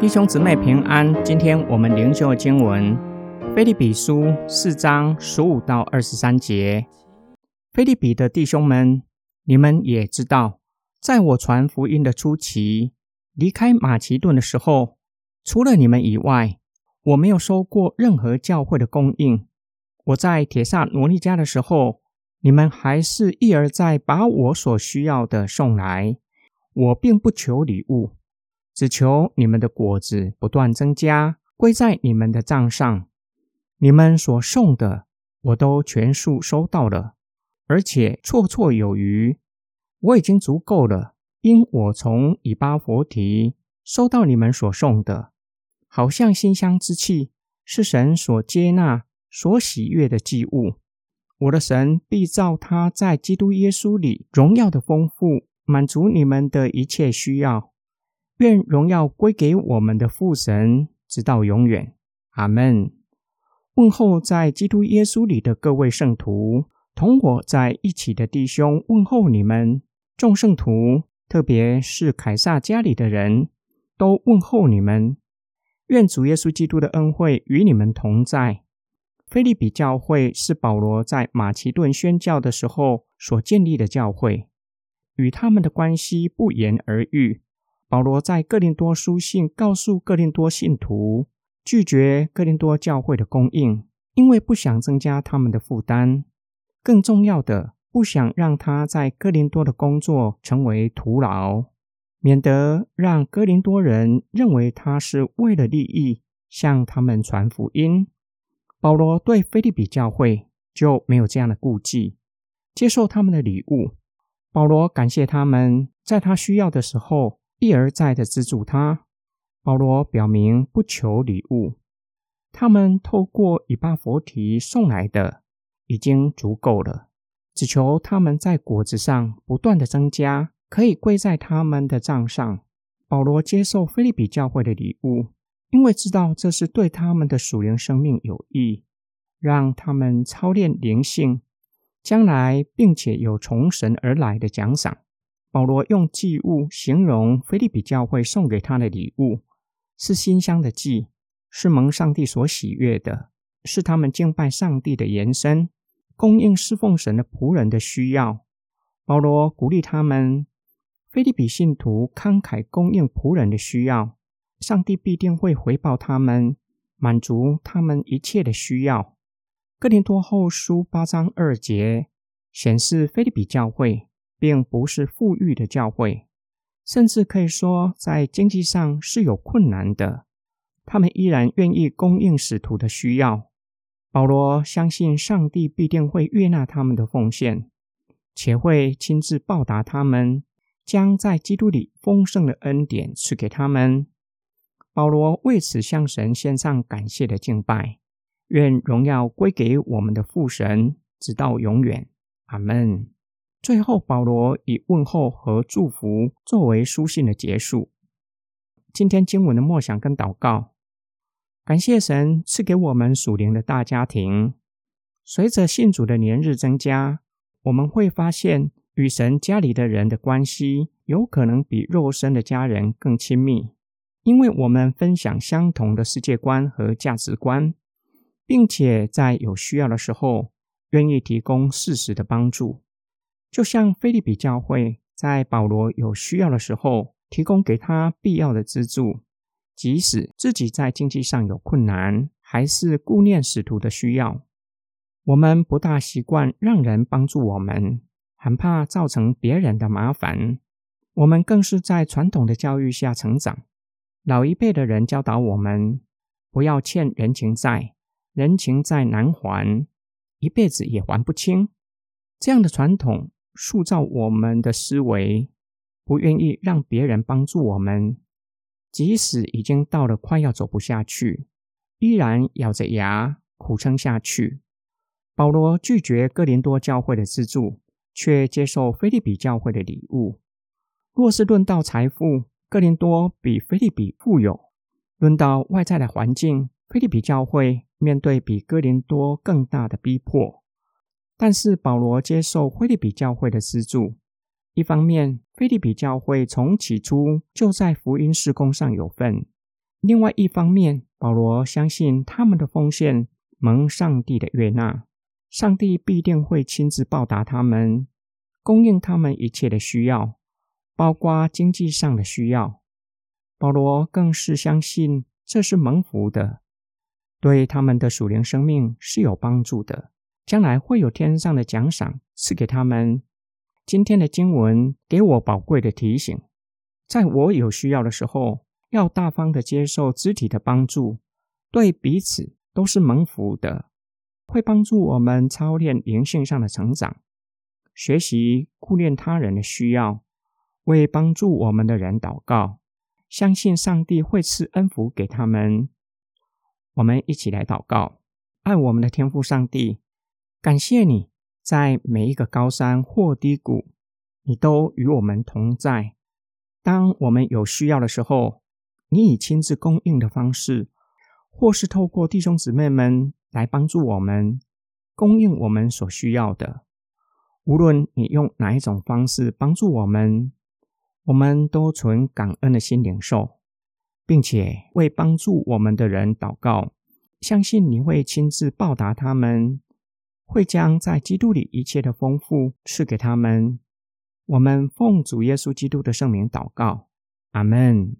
弟兄姊妹平安，今天我们灵修经文《菲利比书》四章十五到二十三节。菲利比的弟兄们，你们也知道，在我传福音的初期，离开马其顿的时候，除了你们以外，我没有收过任何教会的供应。我在铁萨罗尼家的时候，你们还是一而再把我所需要的送来。我并不求礼物。只求你们的果子不断增加，归在你们的账上。你们所送的，我都全数收到了，而且绰绰有余。我已经足够了，因我从以巴佛提收到你们所送的，好像馨香之气，是神所接纳、所喜悦的祭物。我的神必照他在基督耶稣里荣耀的丰富，满足你们的一切需要。愿荣耀归给我们的父神，直到永远。阿门。问候在基督耶稣里的各位圣徒，同我在一起的弟兄，问候你们众圣徒，特别是凯撒家里的人都问候你们。愿主耶稣基督的恩惠与你们同在。菲利比教会是保罗在马其顿宣教的时候所建立的教会，与他们的关系不言而喻。保罗在哥林多书信告诉哥林多信徒，拒绝哥林多教会的供应，因为不想增加他们的负担。更重要的，不想让他在哥林多的工作成为徒劳，免得让哥林多人认为他是为了利益向他们传福音。保罗对菲利比教会就没有这样的顾忌，接受他们的礼物。保罗感谢他们，在他需要的时候。一而再的资助他，保罗表明不求礼物，他们透过以巴佛提送来的已经足够了，只求他们在果子上不断的增加，可以归在他们的账上。保罗接受菲利比教会的礼物，因为知道这是对他们的属灵生命有益，让他们操练灵性，将来并且有从神而来的奖赏。保罗用祭物形容菲利比教会送给他的礼物，是馨香的祭，是蒙上帝所喜悦的，是他们敬拜上帝的延伸，供应侍奉神的仆人的需要。保罗鼓励他们，菲利比信徒慷慨供应仆人的需要，上帝必定会回报他们，满足他们一切的需要。哥林多后书八章二节显示菲利比教会。并不是富裕的教会，甚至可以说在经济上是有困难的。他们依然愿意供应使徒的需要。保罗相信上帝必定会悦纳他们的奉献，且会亲自报答他们，将在基督里丰盛的恩典赐给他们。保罗为此向神献上感谢的敬拜，愿荣耀归给我们的父神，直到永远。阿门。最后，保罗以问候和祝福作为书信的结束。今天经文的默想跟祷告，感谢神赐给我们属灵的大家庭。随着信主的年日增加，我们会发现与神家里的人的关系有可能比肉身的家人更亲密，因为我们分享相同的世界观和价值观，并且在有需要的时候愿意提供适时的帮助。就像菲利比教会在保罗有需要的时候，提供给他必要的资助，即使自己在经济上有困难，还是顾念使徒的需要。我们不大习惯让人帮助我们，很怕造成别人的麻烦。我们更是在传统的教育下成长，老一辈的人教导我们，不要欠人情债，人情债难还，一辈子也还不清。这样的传统。塑造我们的思维，不愿意让别人帮助我们，即使已经到了快要走不下去，依然咬着牙苦撑下去。保罗拒绝哥林多教会的资助，却接受菲利比教会的礼物。若是论到财富，哥林多比菲利比富有；论到外在的环境，菲利比教会面对比哥林多更大的逼迫。但是保罗接受菲利比教会的资助，一方面，菲利比教会从起初就在福音事工上有份；另外一方面，保罗相信他们的奉献蒙上帝的悦纳，上帝必定会亲自报答他们，供应他们一切的需要，包括经济上的需要。保罗更是相信这是蒙福的，对他们的属灵生命是有帮助的，将来会有天上的奖赏赐给他们。今天的经文给我宝贵的提醒，在我有需要的时候，要大方的接受肢体的帮助，对彼此都是蒙福的，会帮助我们操练灵性上的成长，学习顾念他人的需要，为帮助我们的人祷告，相信上帝会赐恩福给他们。我们一起来祷告，爱我们的天父上帝，感谢你。在每一个高山或低谷，你都与我们同在。当我们有需要的时候，你以亲自供应的方式，或是透过弟兄姊妹们来帮助我们，供应我们所需要的。无论你用哪一种方式帮助我们，我们都存感恩的心灵受并且为帮助我们的人祷告相信您会亲自报答他们会将在基督里一切的丰富赐给他们。我们奉主耶稣基督的圣名祷告阿门。